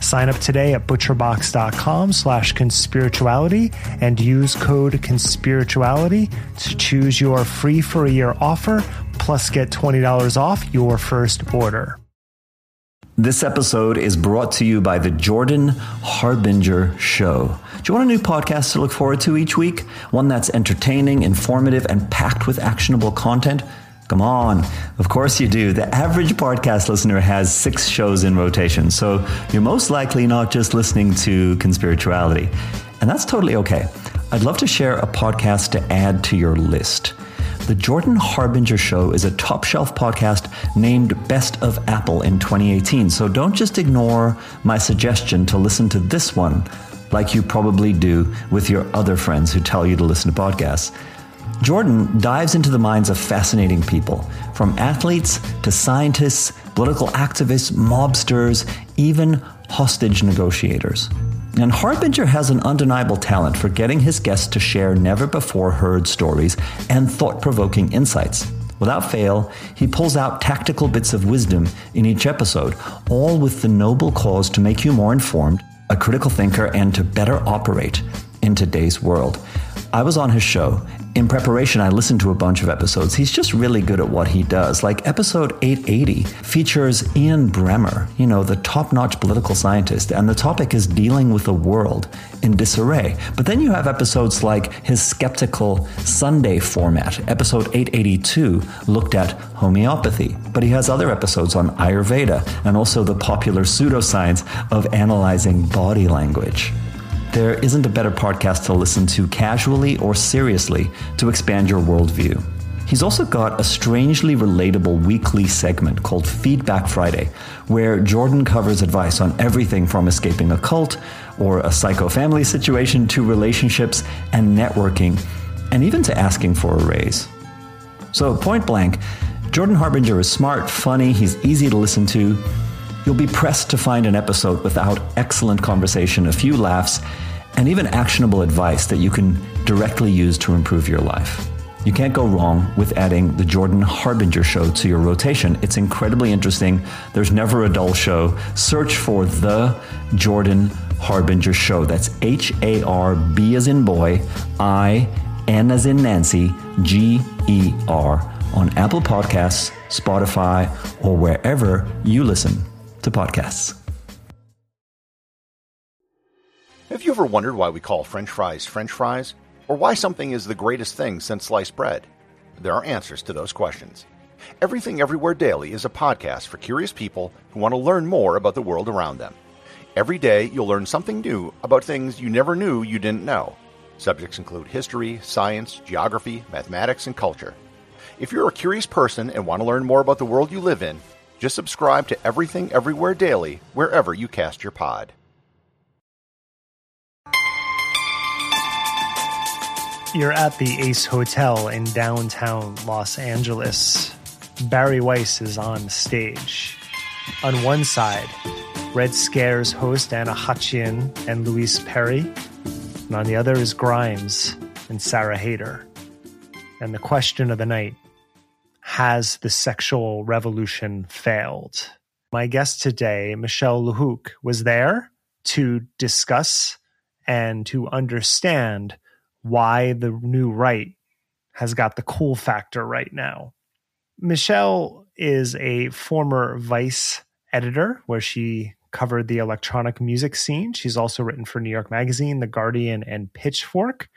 Sign up today at butcherbox.com slash conspirituality and use code conspirituality to choose your free for a year offer plus get $20 off your first order. This episode is brought to you by the Jordan Harbinger Show. Do you want a new podcast to look forward to each week? One that's entertaining, informative, and packed with actionable content? Come on. Of course you do. The average podcast listener has six shows in rotation, so you're most likely not just listening to conspirituality. And that's totally okay. I'd love to share a podcast to add to your list. The Jordan Harbinger Show is a top shelf podcast named Best of Apple in 2018, so don't just ignore my suggestion to listen to this one like you probably do with your other friends who tell you to listen to podcasts. Jordan dives into the minds of fascinating people, from athletes to scientists, political activists, mobsters, even hostage negotiators. And Harbinger has an undeniable talent for getting his guests to share never before heard stories and thought provoking insights. Without fail, he pulls out tactical bits of wisdom in each episode, all with the noble cause to make you more informed, a critical thinker, and to better operate in today's world. I was on his show. In preparation, I listened to a bunch of episodes. He's just really good at what he does. Like episode 880 features Ian Bremmer, you know, the top notch political scientist, and the topic is dealing with a world in disarray. But then you have episodes like his skeptical Sunday format. Episode 882 looked at homeopathy, but he has other episodes on Ayurveda and also the popular pseudoscience of analyzing body language. There isn't a better podcast to listen to casually or seriously to expand your worldview. He's also got a strangely relatable weekly segment called Feedback Friday, where Jordan covers advice on everything from escaping a cult or a psycho family situation to relationships and networking, and even to asking for a raise. So, point blank, Jordan Harbinger is smart, funny, he's easy to listen to, You'll be pressed to find an episode without excellent conversation, a few laughs, and even actionable advice that you can directly use to improve your life. You can't go wrong with adding the Jordan Harbinger show to your rotation. It's incredibly interesting. There's never a dull show. Search for the Jordan Harbinger show. That's H A R B as in boy, I N as in Nancy, G E R on Apple Podcasts, Spotify, or wherever you listen to podcasts. Have you ever wondered why we call French fries French fries? Or why something is the greatest thing since sliced bread? There are answers to those questions. Everything Everywhere Daily is a podcast for curious people who want to learn more about the world around them. Every day, you'll learn something new about things you never knew you didn't know. Subjects include history, science, geography, mathematics, and culture. If you're a curious person and want to learn more about the world you live in, just subscribe to Everything Everywhere Daily wherever you cast your pod. You're at the Ace Hotel in downtown Los Angeles. Bari Weiss is on stage. On one side, Red Scares host Anna Khachiyan and Louise Perry. And on the other is Grimes and Sarah Haider. And the question of the night has the sexual revolution failed? My guest today, Michelle Lhooq, was there to discuss and to understand why the new right has got the cool factor right now. Michelle is a former Vice editor where she covered the electronic music scene. She's also written for New York Magazine, The Guardian, and Pitchfork.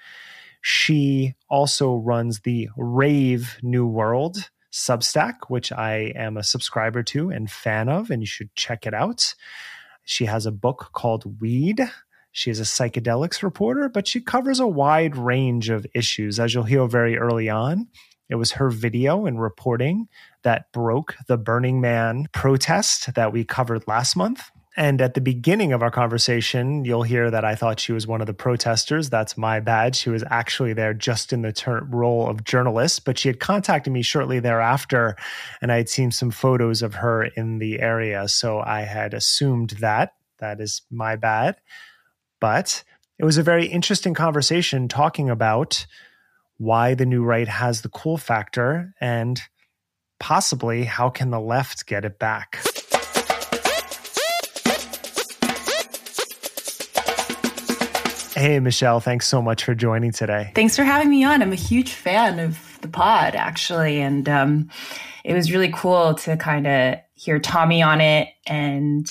She also runs the Rave New World Substack, which I am a subscriber to and fan of, and you should check it out. She has a book called Weed. She is a psychedelics reporter, but she covers a wide range of issues, as you'll hear very early on. It was her video and reporting that broke the Burning Man protest that we covered last month. And at the beginning of our conversation, you'll hear that I thought she was one of the protesters. That's my bad. She was actually there just in the ter- role of journalist, but she had contacted me shortly thereafter, and I had seen some photos of her in the area. So I had assumed that. That is my bad. But it was a very interesting conversation talking about why the new right has the cool factor and possibly how can the left get it back. Hey, Michelle, thanks so much for joining today. Thanks for having me on. I'm a huge fan of the pod, actually. And um, it was really cool to kind of hear Tommy on it and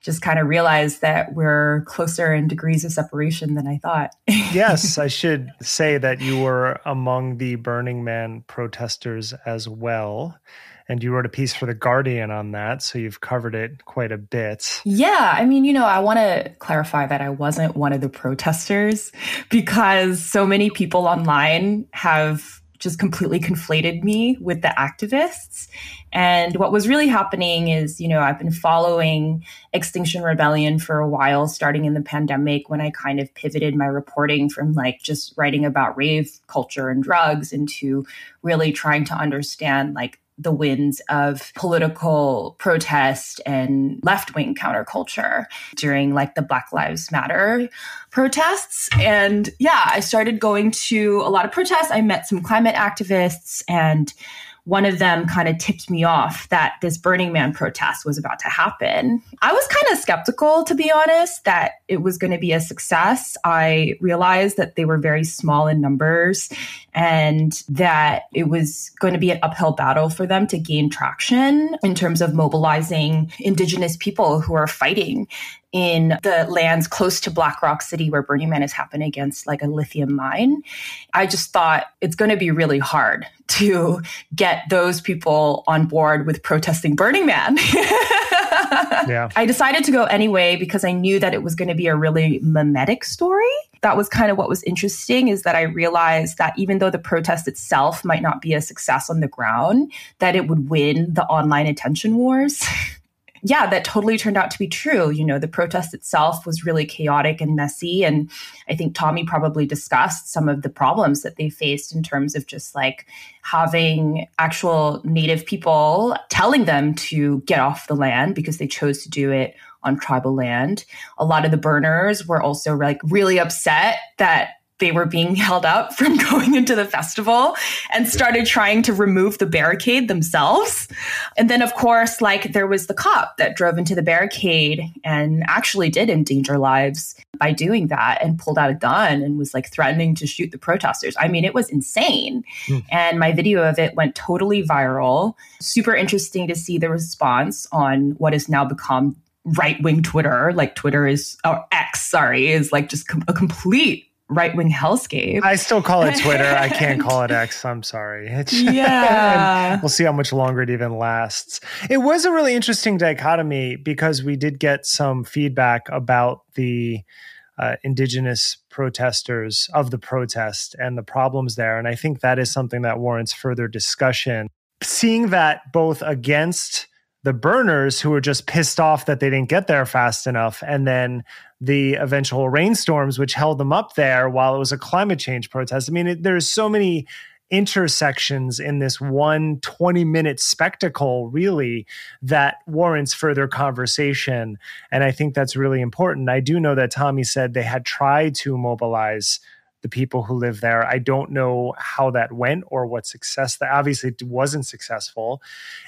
just kind of realize that we're closer in degrees of separation than I thought. yes, I should say that you were among the Burning Man protesters as well. And you wrote a piece for The Guardian on that. So you've covered it quite a bit. Yeah. I mean, you know, I want to clarify that I wasn't one of the protesters because so many people online have just completely conflated me with the activists. And what was really happening is, you know, I've been following Extinction Rebellion for a while, starting in the pandemic when I kind of pivoted my reporting from like just writing about rave culture and drugs into really trying to understand like the winds of political protest and left wing counterculture during like the Black Lives Matter protests. And yeah, I started going to a lot of protests. I met some climate activists and one of them kind of tipped me off that this Burning Man protest was about to happen. I was kind of skeptical, to be honest, that it was going to be a success. I realized that they were very small in numbers and that it was going to be an uphill battle for them to gain traction in terms of mobilizing Indigenous people who are fighting in the lands close to Black Rock City where Burning Man has happened against like a lithium mine. I just thought it's going to be really hard to get those people on board with protesting Burning Man. yeah. I decided to go anyway because I knew that it was going to be a really mimetic story. That was kind of what was interesting is that I realized that even though the protest itself might not be a success on the ground, that it would win the online attention wars. yeah, that totally turned out to be true. You know, the protest itself was really chaotic and messy. And I think Tommy probably discussed some of the problems that they faced in terms of just like having actual native people telling them to get off the land because they chose to do it on tribal land. A lot of the burners were also like really upset that they were being held up from going into the festival and started trying to remove the barricade themselves. And then, of course, like there was the cop that drove into the barricade and actually did endanger lives by doing that and pulled out a gun and was like threatening to shoot the protesters. I mean, it was insane. Mm. And my video of it went totally viral. Super interesting to see the response on what has now become right wing Twitter. Like Twitter is, or X, sorry, is like just com- a complete right wing hellscape. I still call it Twitter. I can't call it X. I'm sorry. It's, yeah. we'll see how much longer it even lasts. It was a really interesting dichotomy because we did get some feedback about the uh, indigenous protesters of the protest and the problems there. And I think that is something that warrants further discussion. Seeing that both against the burners who were just pissed off that they didn't get there fast enough. And then the eventual rainstorms which held them up there while it was a climate change protest. I mean it, there's so many intersections in this one 20 minute spectacle really that warrants further conversation. And i think that's really important. I do know that tommy said they had tried to mobilize the people who live there. I don't know how that went or what success that obviously wasn't successful.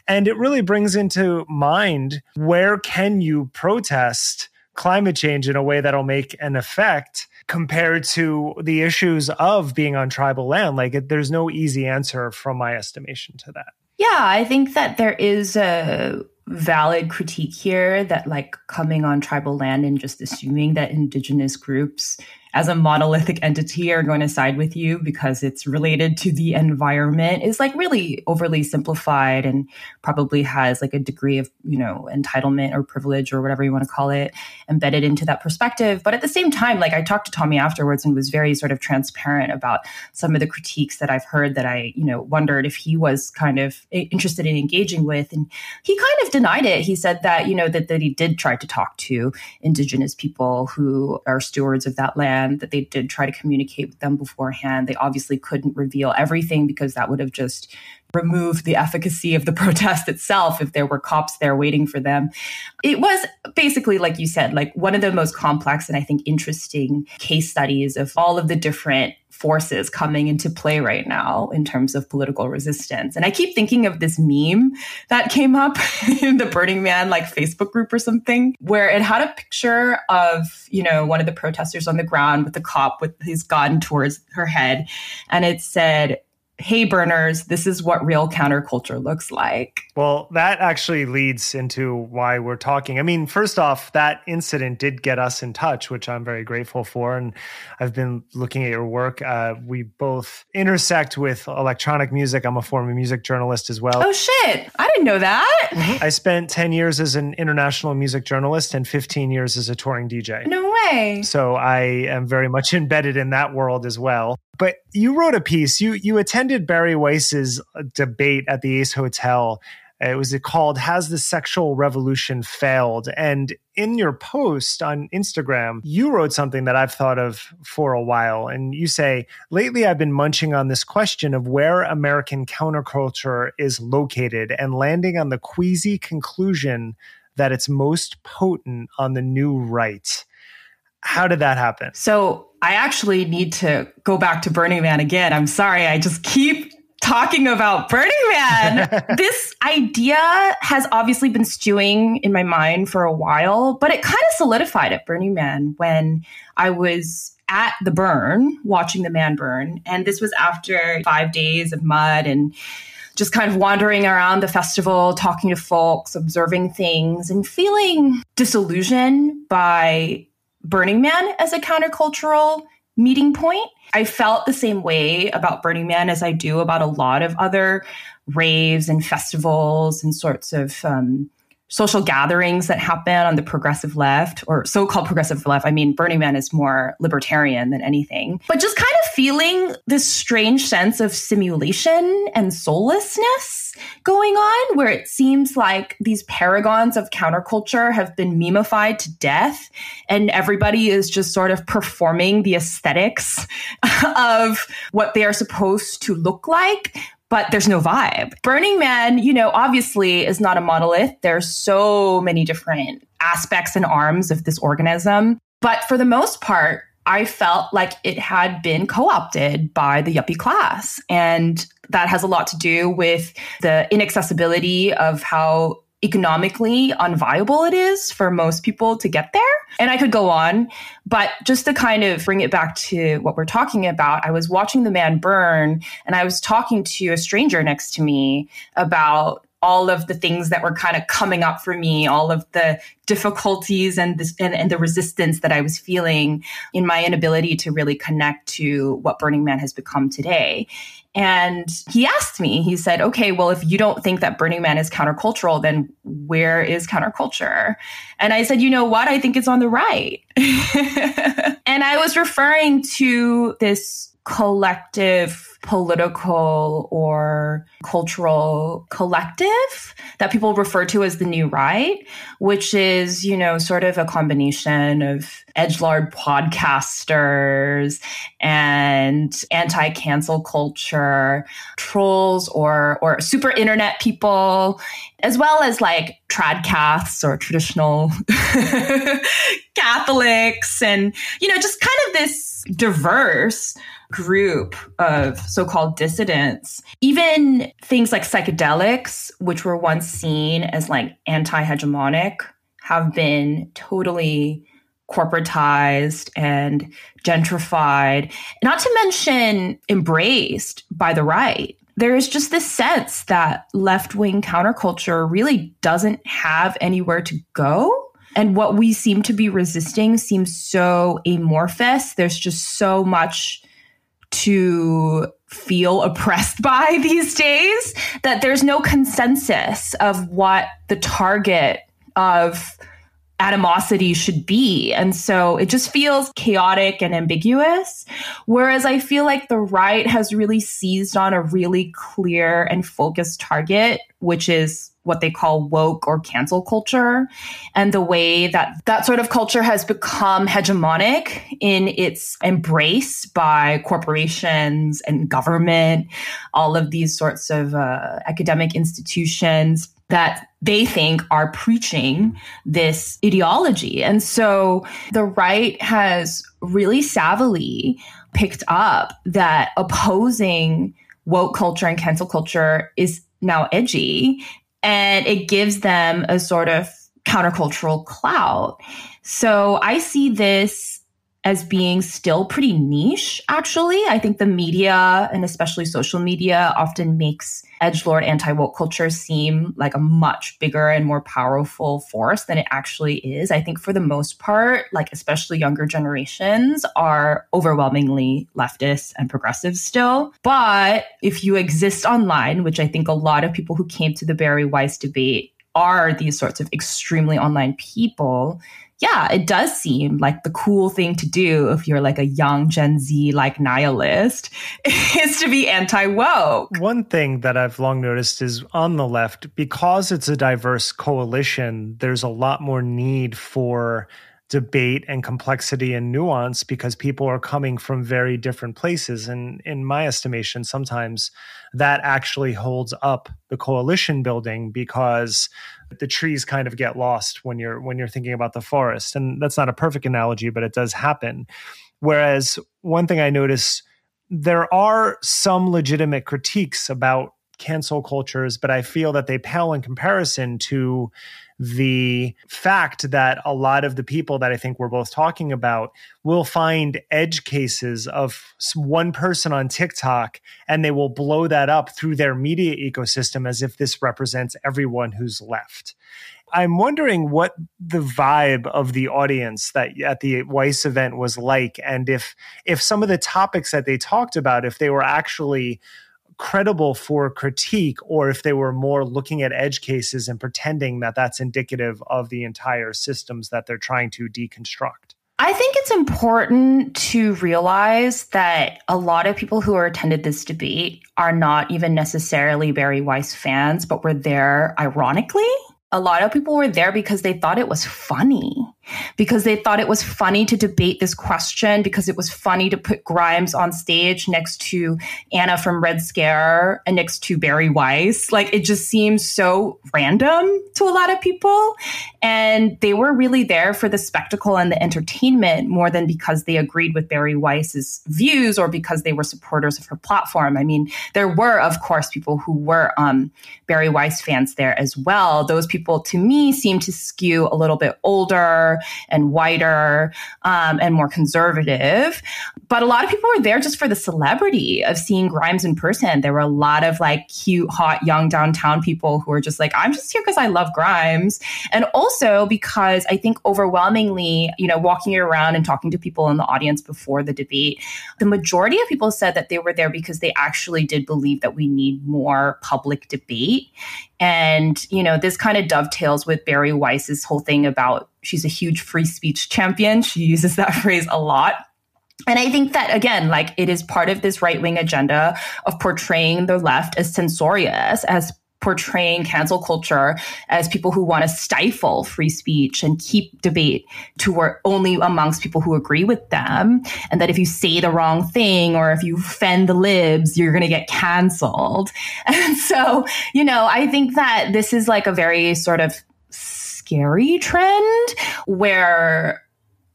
And it really brings into mind where can you protest climate change in a way that'll make an effect compared to the issues of being on tribal land. Like there's no easy answer from my estimation to that. Yeah, I think that there is a valid critique here that like coming on tribal land and just assuming that indigenous groups as a monolithic entity are going to side with you because it's related to the environment is like really overly simplified and probably has like a degree of, you know, entitlement or privilege or whatever you want to call it embedded into that perspective. But at the same time, like I talked to Tommy afterwards and was very sort of transparent about some of the critiques that I've heard that I, you know, wondered if he was kind of interested in engaging with. And he kind of denied it. He said that, you know, that, that he did try to talk to indigenous people who are stewards of that land that they did try to communicate with them beforehand. They obviously couldn't reveal everything because that would have just removed the efficacy of the protest itself if there were cops there waiting for them. It was basically, like you said, like one of the most complex and I think interesting case studies of all of the different forces coming into play right now in terms of political resistance. And I keep thinking of this meme that came up in the Burning Man like Facebook group or something where it had a picture of, you know, one of the protesters on the ground with the cop with his gun towards her head and it said hey burners this is what real counterculture looks like. Well that actually leads into why we're talking. I mean first off that incident did get us in touch which i'm very grateful for. And i've been looking at your work. Uh, we both intersect with electronic music. I'm a former music journalist as well. Oh shit. I didn't know that. I spent 10 years as an international music journalist and 15 years as a touring dj no way. So i am very much embedded in that world as well. But you wrote a piece. You you attended Bari Weiss's uh, debate at the Ace Hotel. It was called "Has the Sexual Revolution Failed?" And in your post on Instagram, you wrote something that I've thought of for a while. And you say, "Lately, I've been munching on this question of where American counterculture is located, and landing on the queasy conclusion that it's most potent on the new right." How did that happen? So I actually need to go back to Burning Man again. I'm sorry. I just keep talking about Burning Man. this idea has obviously been stewing in my mind for a while, but it kind of solidified at Burning Man when I was at the burn watching the man burn. And this was after five days of mud and just kind of wandering around the festival, talking to folks, observing things, and feeling disillusioned by Burning Man as a countercultural meeting point. I felt the same way about Burning Man as I do about a lot of other raves and festivals and sorts of um, social gatherings that happen on the progressive left or so-called progressive left. I mean, Burning Man is more libertarian than anything, but just kind feeling this strange sense of simulation and soullessness going on where it seems like these paragons of counterculture have been memified to death and everybody is just sort of performing the aesthetics of what they are supposed to look like but there's no vibe. Burning Man, you know, obviously is not a monolith. There's so many different aspects and arms of this organism. But for the most part, I felt like it had been co opted by the yuppie class. And that has a lot to do with the inaccessibility of how economically unviable it is for most people to get there. And I could go on, but just to kind of bring it back to what we're talking about, I was watching the man burn and I was talking to a stranger next to me about all of the things that were kind of coming up for me, all of the difficulties and, this, and, and the resistance that I was feeling in my inability to really connect to what Burning Man has become today. And he asked me, he said, okay, well, if you don't think that Burning Man is countercultural, then where is counterculture? And I said, you know what? I think it's on the right. and I was referring to this collective political or cultural collective that people refer to as the new right, which is, you know, sort of a combination of edgelord podcasters and anti-cancel culture, trolls or or super internet people, as well as like tradcaths or traditional Catholics and you know, just kind of this diverse group of so called dissidents, even things like psychedelics, which were once seen as like anti hegemonic, have been totally corporatized and gentrified, not to mention embraced by the right. there's just this sense that left wing counterculture really doesn't have anywhere to go. And what we seem to be resisting seems so amorphous. There's just so much to feel oppressed by these days that there's no consensus of what the target of animosity should be. And so it just feels chaotic and ambiguous. Whereas I feel like the right has really seized on a really clear and focused target, which is what they call woke or cancel culture and the way that that sort of culture has become hegemonic in its embrace by corporations and government, all of these sorts of uh, academic institutions that they think are preaching this ideology. And so the right has really savvily picked up that opposing woke culture and cancel culture is now edgy and it gives them a sort of countercultural clout. So I see this as being still pretty niche, actually. I think the media and especially social media often makes edgelord anti woke culture seem like a much bigger and more powerful force than it actually is. I think for the most part, like especially younger generations are overwhelmingly leftist and progressive still. But if you exist online, which I think a lot of people who came to the Bari Weiss debate are these sorts of extremely online people, yeah, it does seem like the cool thing to do if you're like a young Gen Z like nihilist is to be anti woke. One thing that I've long noticed is on the left, because it's a diverse coalition, there's a lot more need for debate and complexity and nuance because people are coming from very different places. And in my estimation, sometimes that actually holds up the coalition building because the trees kind of get lost when you're when you're thinking about the forest. And that's not a perfect analogy, but it does happen. Whereas one thing I notice there are some legitimate critiques about cancel cultures, but I feel that they pale in comparison to the fact that a lot of the people that I think we're both talking about will find edge cases of one person on TikTok and they will blow that up through their media ecosystem as if this represents everyone who's left. I'm wondering what the vibe of the audience that at the Weiss event was like, and if if some of the topics that they talked about, if they were actually credible for critique or if they were more looking at edge cases and pretending that that's indicative of the entire systems that they're trying to deconstruct. I think it's important to realize that a lot of people who are attended this debate are not even necessarily Bari Weiss fans, but were there ironically. A lot of people were there because they thought it was funny because they thought it was funny to debate this question, because it was funny to put Grimes on stage next to Anna from Red Scare and next to Bari Weiss. Like it just seems so random to a lot of people. And they were really there for the spectacle and the entertainment more than because they agreed with Bari Weiss's views or because they were supporters of her platform. I mean, there were, of course, people who were um, Bari Weiss fans there as well. Those people, to me, seem to skew a little bit older and whiter um, and more conservative. But a lot of people were there just for the celebrity of seeing Grimes in person. There were a lot of like cute, hot, young downtown people who were just like, I'm just here because I love Grimes. And also because I think overwhelmingly, you know, walking around and talking to people in the audience before the debate, the majority of people said that they were there because they actually did believe that we need more public debate. And, you know, this kind of dovetails with Bari Weiss's whole thing about she's a huge free speech champion. She uses that phrase a lot. And I think that, again, like it is part of this right wing agenda of portraying the left as censorious, as portraying cancel culture as people who want to stifle free speech and keep debate to work only amongst people who agree with them. And that if you say the wrong thing or if you offend the libs, you're going to get canceled. And so, you know, I think that this is like a very sort of scary trend where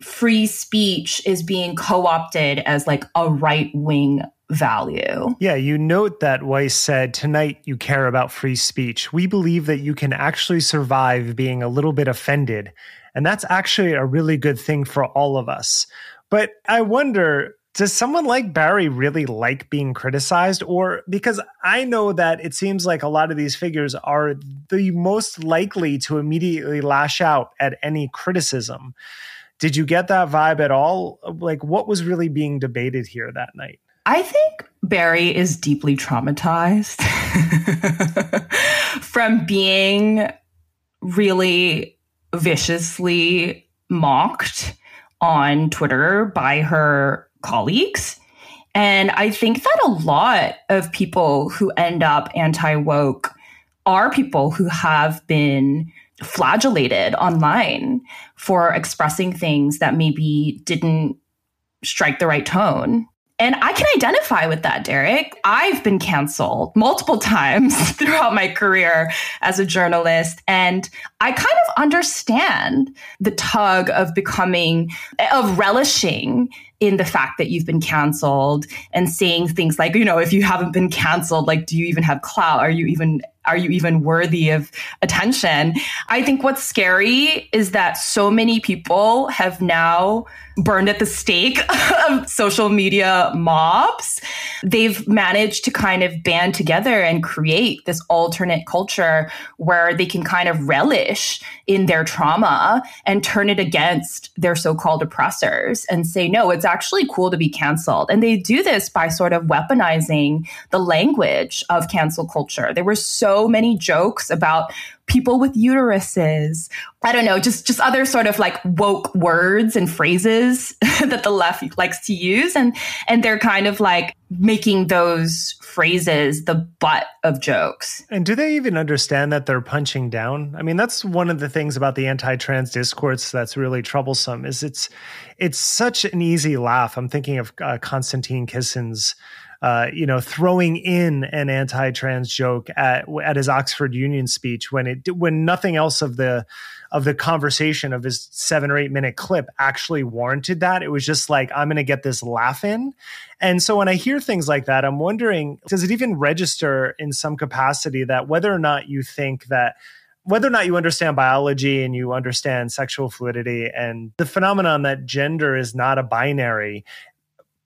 free speech is being co opted as like a right wing value. Yeah, you note that Weiss said, Tonight you care about free speech. We believe that you can actually survive being a little bit offended. And that's actually a really good thing for all of us. But I wonder, does someone like Bari really like being criticized? Or because I know that it seems like a lot of these figures are the most likely to immediately lash out at any criticism. Did you get that vibe at all? Like, what was really being debated here that night? I think Bari is deeply traumatized from being really viciously mocked on Twitter by her colleagues. And I think that a lot of people who end up anti woke are people who have been flagellated online for expressing things that maybe didn't strike the right tone. And I can identify with that, Derek. I've been canceled multiple times throughout my career as a journalist. And I kind of understand the tug of becoming, of relishing in the fact that you've been canceled and saying things like, you know, if you haven't been canceled, like, do you even have clout? Are you even are you even worthy of attention? I think what's scary is that so many people have now burned at the stake of social media mobs. They've managed to kind of band together and create this alternate culture where they can kind of relish in their trauma and turn it against their so-called oppressors and say, no, it's actually cool to be canceled. And they do this by sort of weaponizing the language of cancel culture. There were so many jokes about people with uteruses. I don't know, just just other sort of like woke words and phrases that the left likes to use and and they're kind of like making those phrases the butt of jokes. And do they even understand that they're punching down? I mean, that's one of the things about the anti-trans discourse that's really troublesome is it's it's such an easy laugh. I'm thinking of uh, Konstantin Kissin's uh, you know, throwing in an anti-trans joke at at his Oxford Union speech when it when nothing else of the of the conversation of his seven or eight minute clip actually warranted that. It was just like I'm going to get this laugh in, and so when I hear things like that, I'm wondering does it even register in some capacity that whether or not you think that whether or not you understand biology and you understand sexual fluidity and the phenomenon that gender is not a binary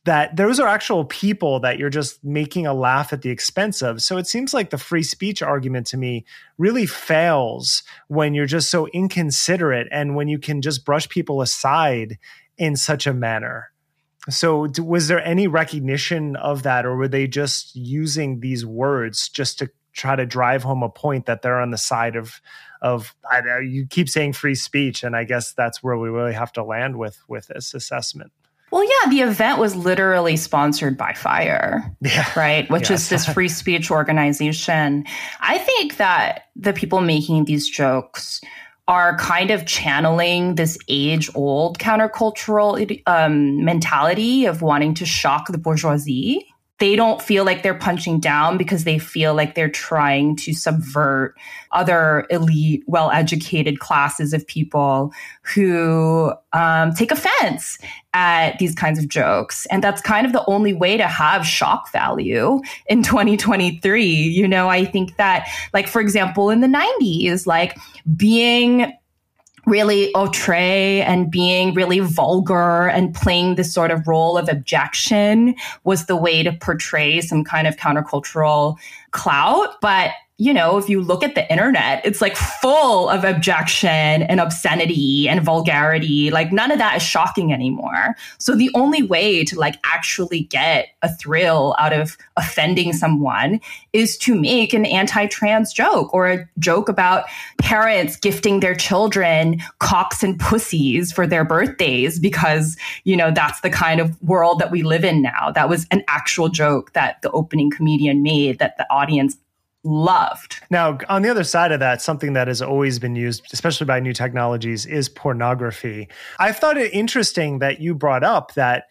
that those are actual people that you're just making a laugh at the expense of. So it seems like the free speech argument to me really fails when you're just so inconsiderate and when you can just brush people aside in such a manner. So was there any recognition of that or were they just using these words just to try to drive home a point that they're on the side of of I, you keep saying free speech and I guess that's where we really have to land with with this assessment. Well, yeah, the event was literally sponsored by Fire, yeah. right? Which yes. is this free speech organization. I think that the people making these jokes are kind of channeling this age old countercultural um, mentality of wanting to shock the bourgeoisie they don't feel like they're punching down because they feel like they're trying to subvert other elite, well educated classes of people who um, take offense at these kinds of jokes. And that's kind of the only way to have shock value in 2023. You know, I think that, like, for example, in the 90s, like being really outre and being really vulgar and playing this sort of role of objection was the way to portray some kind of countercultural clout. But you know, if you look at the internet, it's like full of objection and obscenity and vulgarity. Like none of that is shocking anymore. So the only way to like actually get a thrill out of offending someone is to make an anti-trans joke or a joke about parents gifting their children cocks and pussies for their birthdays because, you know, that's the kind of world that we live in now. That was an actual joke that the opening comedian made that the audience loved. Now, on the other side of that, something that has always been used, especially by new technologies, is pornography. I thought it interesting that you brought up that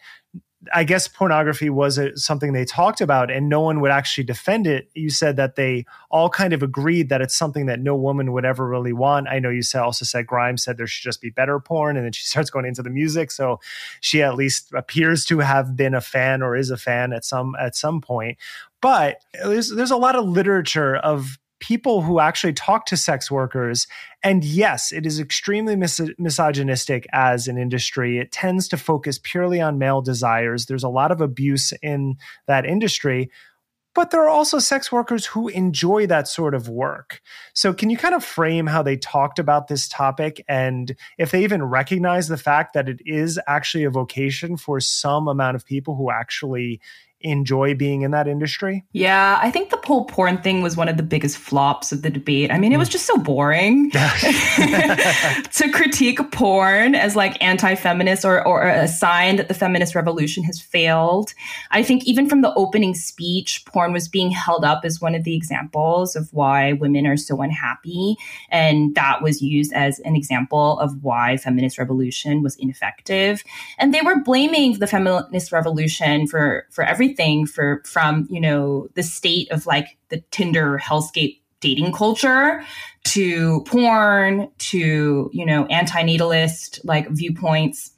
I guess pornography was a, something they talked about and no one would actually defend it. You said that they all kind of agreed that it's something that no woman would ever really want. I know you said, also said Grimes said there should just be better porn. And then she starts going into the music. So she at least appears to have been a fan or is a fan at some, at some point. But there's, there's a lot of literature of people who actually talk to sex workers. And yes, it is extremely mis- misogynistic as an industry. It tends to focus purely on male desires. There's a lot of abuse in that industry but there are also sex workers who enjoy that sort of work. So, can you kind of frame how they talked about this topic and if they even recognize the fact that it is actually a vocation for some amount of people who actually enjoy being in that industry? Yeah, I think the pole porn thing was one of the biggest flops of the debate. I mean, it was mm. just so boring to critique porn as like anti-feminist or, or a sign that the feminist revolution has failed. I think even from the opening speech, porn was being held up as one of the examples of why women are so unhappy. And that was used as an example of why feminist revolution was ineffective. And they were blaming the feminist revolution for, for everything everything for from you know the state of like the Tinder hellscape dating culture to porn to you know antinatalist like viewpoints.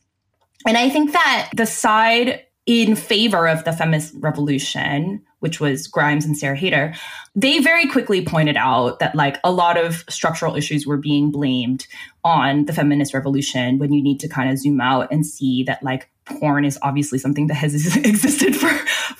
And i think that the side in favor of the feminist revolution which was Grimes and Sarah Haider, they very quickly pointed out that like a lot of structural issues were being blamed on the feminist revolution when you need to kind of zoom out and see that like porn is obviously something that has existed for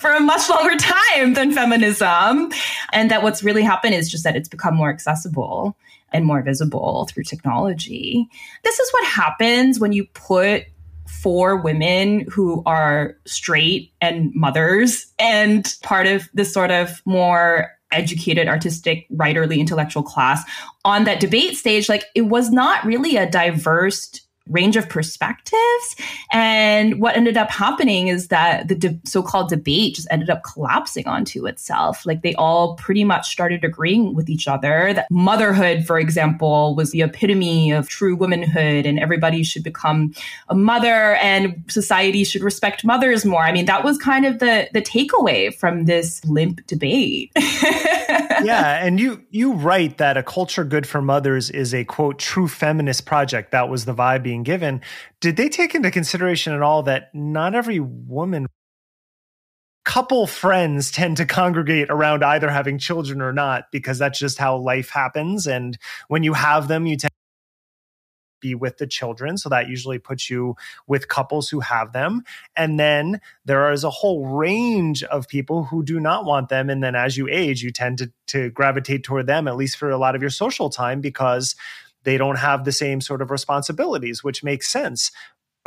for a much longer time than feminism. And that what's really happened is just that it's become more accessible and more visible through technology. This is what happens when you put four women who are straight and mothers and part of this sort of more educated artistic writerly intellectual class on that debate stage. Like it was not really a diverse range of perspectives. And what ended up happening is that the de- so called debate just ended up collapsing onto itself. Like they all pretty much started agreeing with each other that motherhood, for example, was the epitome of true womanhood and everybody should become a mother and society should respect mothers more. I mean, that was kind of the, the takeaway from this limp debate. yeah, and you you write that a culture good for mothers is a quote true feminist project. That was the vibe being given. Did they take into consideration at all that not every woman couple friends tend to congregate around either having children or not because that's just how life happens and when you have them you tend to be with the children. So that usually puts you with couples who have them. And then there is a whole range of people who do not want them. And then as you age, you tend to, to gravitate toward them, at least for a lot of your social time, because they don't have the same sort of responsibilities, which makes sense.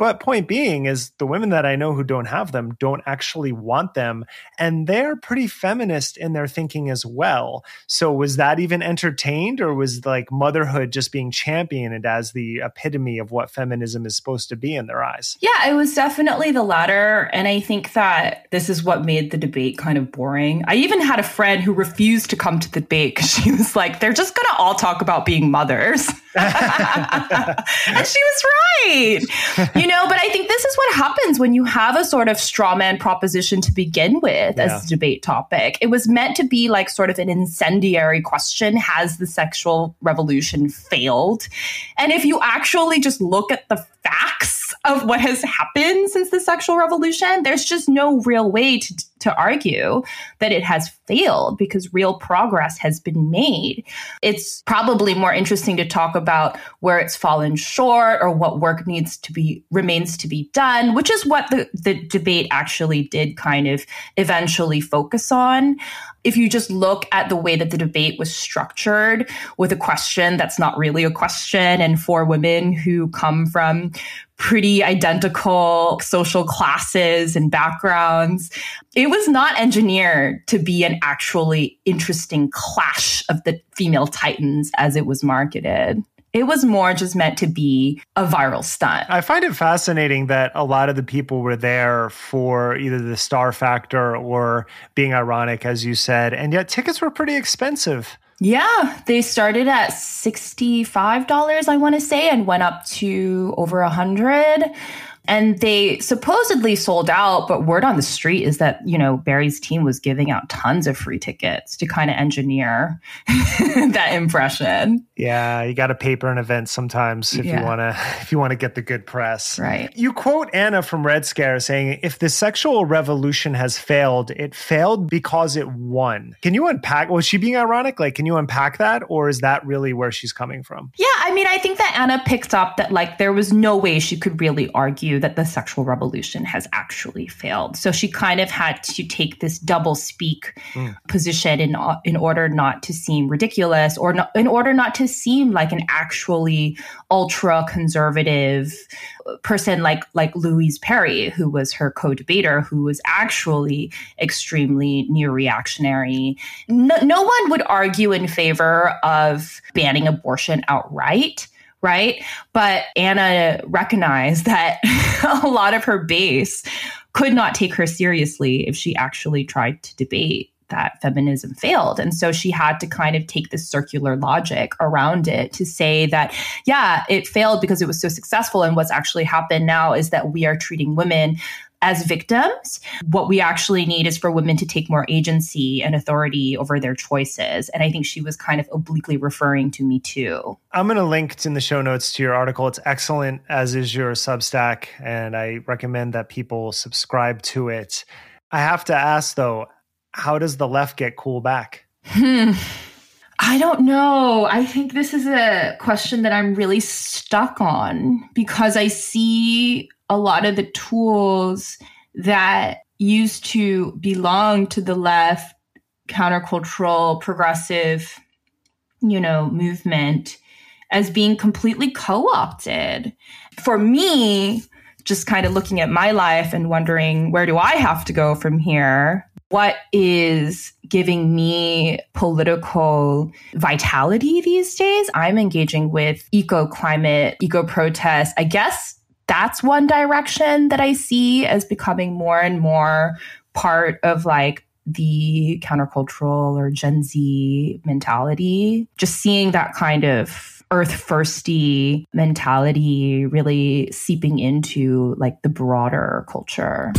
But point being is the women that I know who don't have them don't actually want them. And they're pretty feminist in their thinking as well. So was that even entertained or was like motherhood just being championed as the epitome of what feminism is supposed to be in their eyes? Yeah, it was definitely the latter. And I think that this is what made the debate kind of boring. I even had a friend who refused to come to the debate because she was like, they're just going to all talk about being mothers. and she was right. You but I think this is what happens when you have a sort of straw man proposition to begin with yeah. as a debate topic. It was meant to be like sort of an incendiary question Has the sexual revolution failed? And if you actually just look at the facts of what has happened since the sexual revolution, there's just no real way to, to argue that it has failed because real progress has been made. It's probably more interesting to talk about where it's fallen short or what work needs to be remains to be done, which is what the, the debate actually did kind of eventually focus on if you just look at the way that the debate was structured with a question that's not really a question and for women who come from pretty identical social classes and backgrounds, it was not engineered to be an actually interesting clash of the female titans as it was marketed. It was more just meant to be a viral stunt. I find it fascinating that a lot of the people were there for either the star factor or being ironic, as you said, and yet tickets were pretty expensive. Yeah, they started at $65, I want to say, and went up to over a 100 And they supposedly sold out, but word on the street is that, you know, Bari's team was giving out tons of free tickets to kind of engineer that impression. Yeah, you got to paper an event sometimes if yeah. you want to if you want to get the good press. Right. You quote Anna from Red Scare saying if the sexual revolution has failed, it failed because it won. Can you unpack was she being ironic? Like can you unpack that or is that really where she's coming from? Yeah, I mean, I think that Anna picked up that like there was no way she could really argue that the sexual revolution has actually failed. So she kind of had to take this double speak mm. position in in order not to seem ridiculous or not, in order not to seem like an actually ultra conservative person like like Louise Perry, who was her co-debater, who was actually extremely neo-reactionary. No, no one would argue in favor of banning abortion outright right? But Anna recognized that a lot of her base could not take her seriously if she actually tried to debate that feminism failed. And so she had to kind of take this circular logic around it to say that, yeah, it failed because it was so successful. And what's actually happened now is that we are treating women as victims. What we actually need is for women to take more agency and authority over their choices. And I think she was kind of obliquely referring to Me Too. I'm going to link in the show notes to your article. It's excellent, as is your Substack. And I recommend that people subscribe to it. I have to ask, though, how does the left get cool back? Hmm. I don't know. I think this is a question that I'm really stuck on because I see a lot of the tools that used to belong to the left countercultural progressive you know movement as being completely co-opted. For me just kind of looking at my life and wondering where do i have to go from here? What is giving me political vitality these days? I'm engaging with eco climate eco protest i guess that's one direction that I see as becoming more and more part of like the countercultural or Gen Z mentality. Just seeing that kind of earth firsty mentality really seeping into like the broader culture.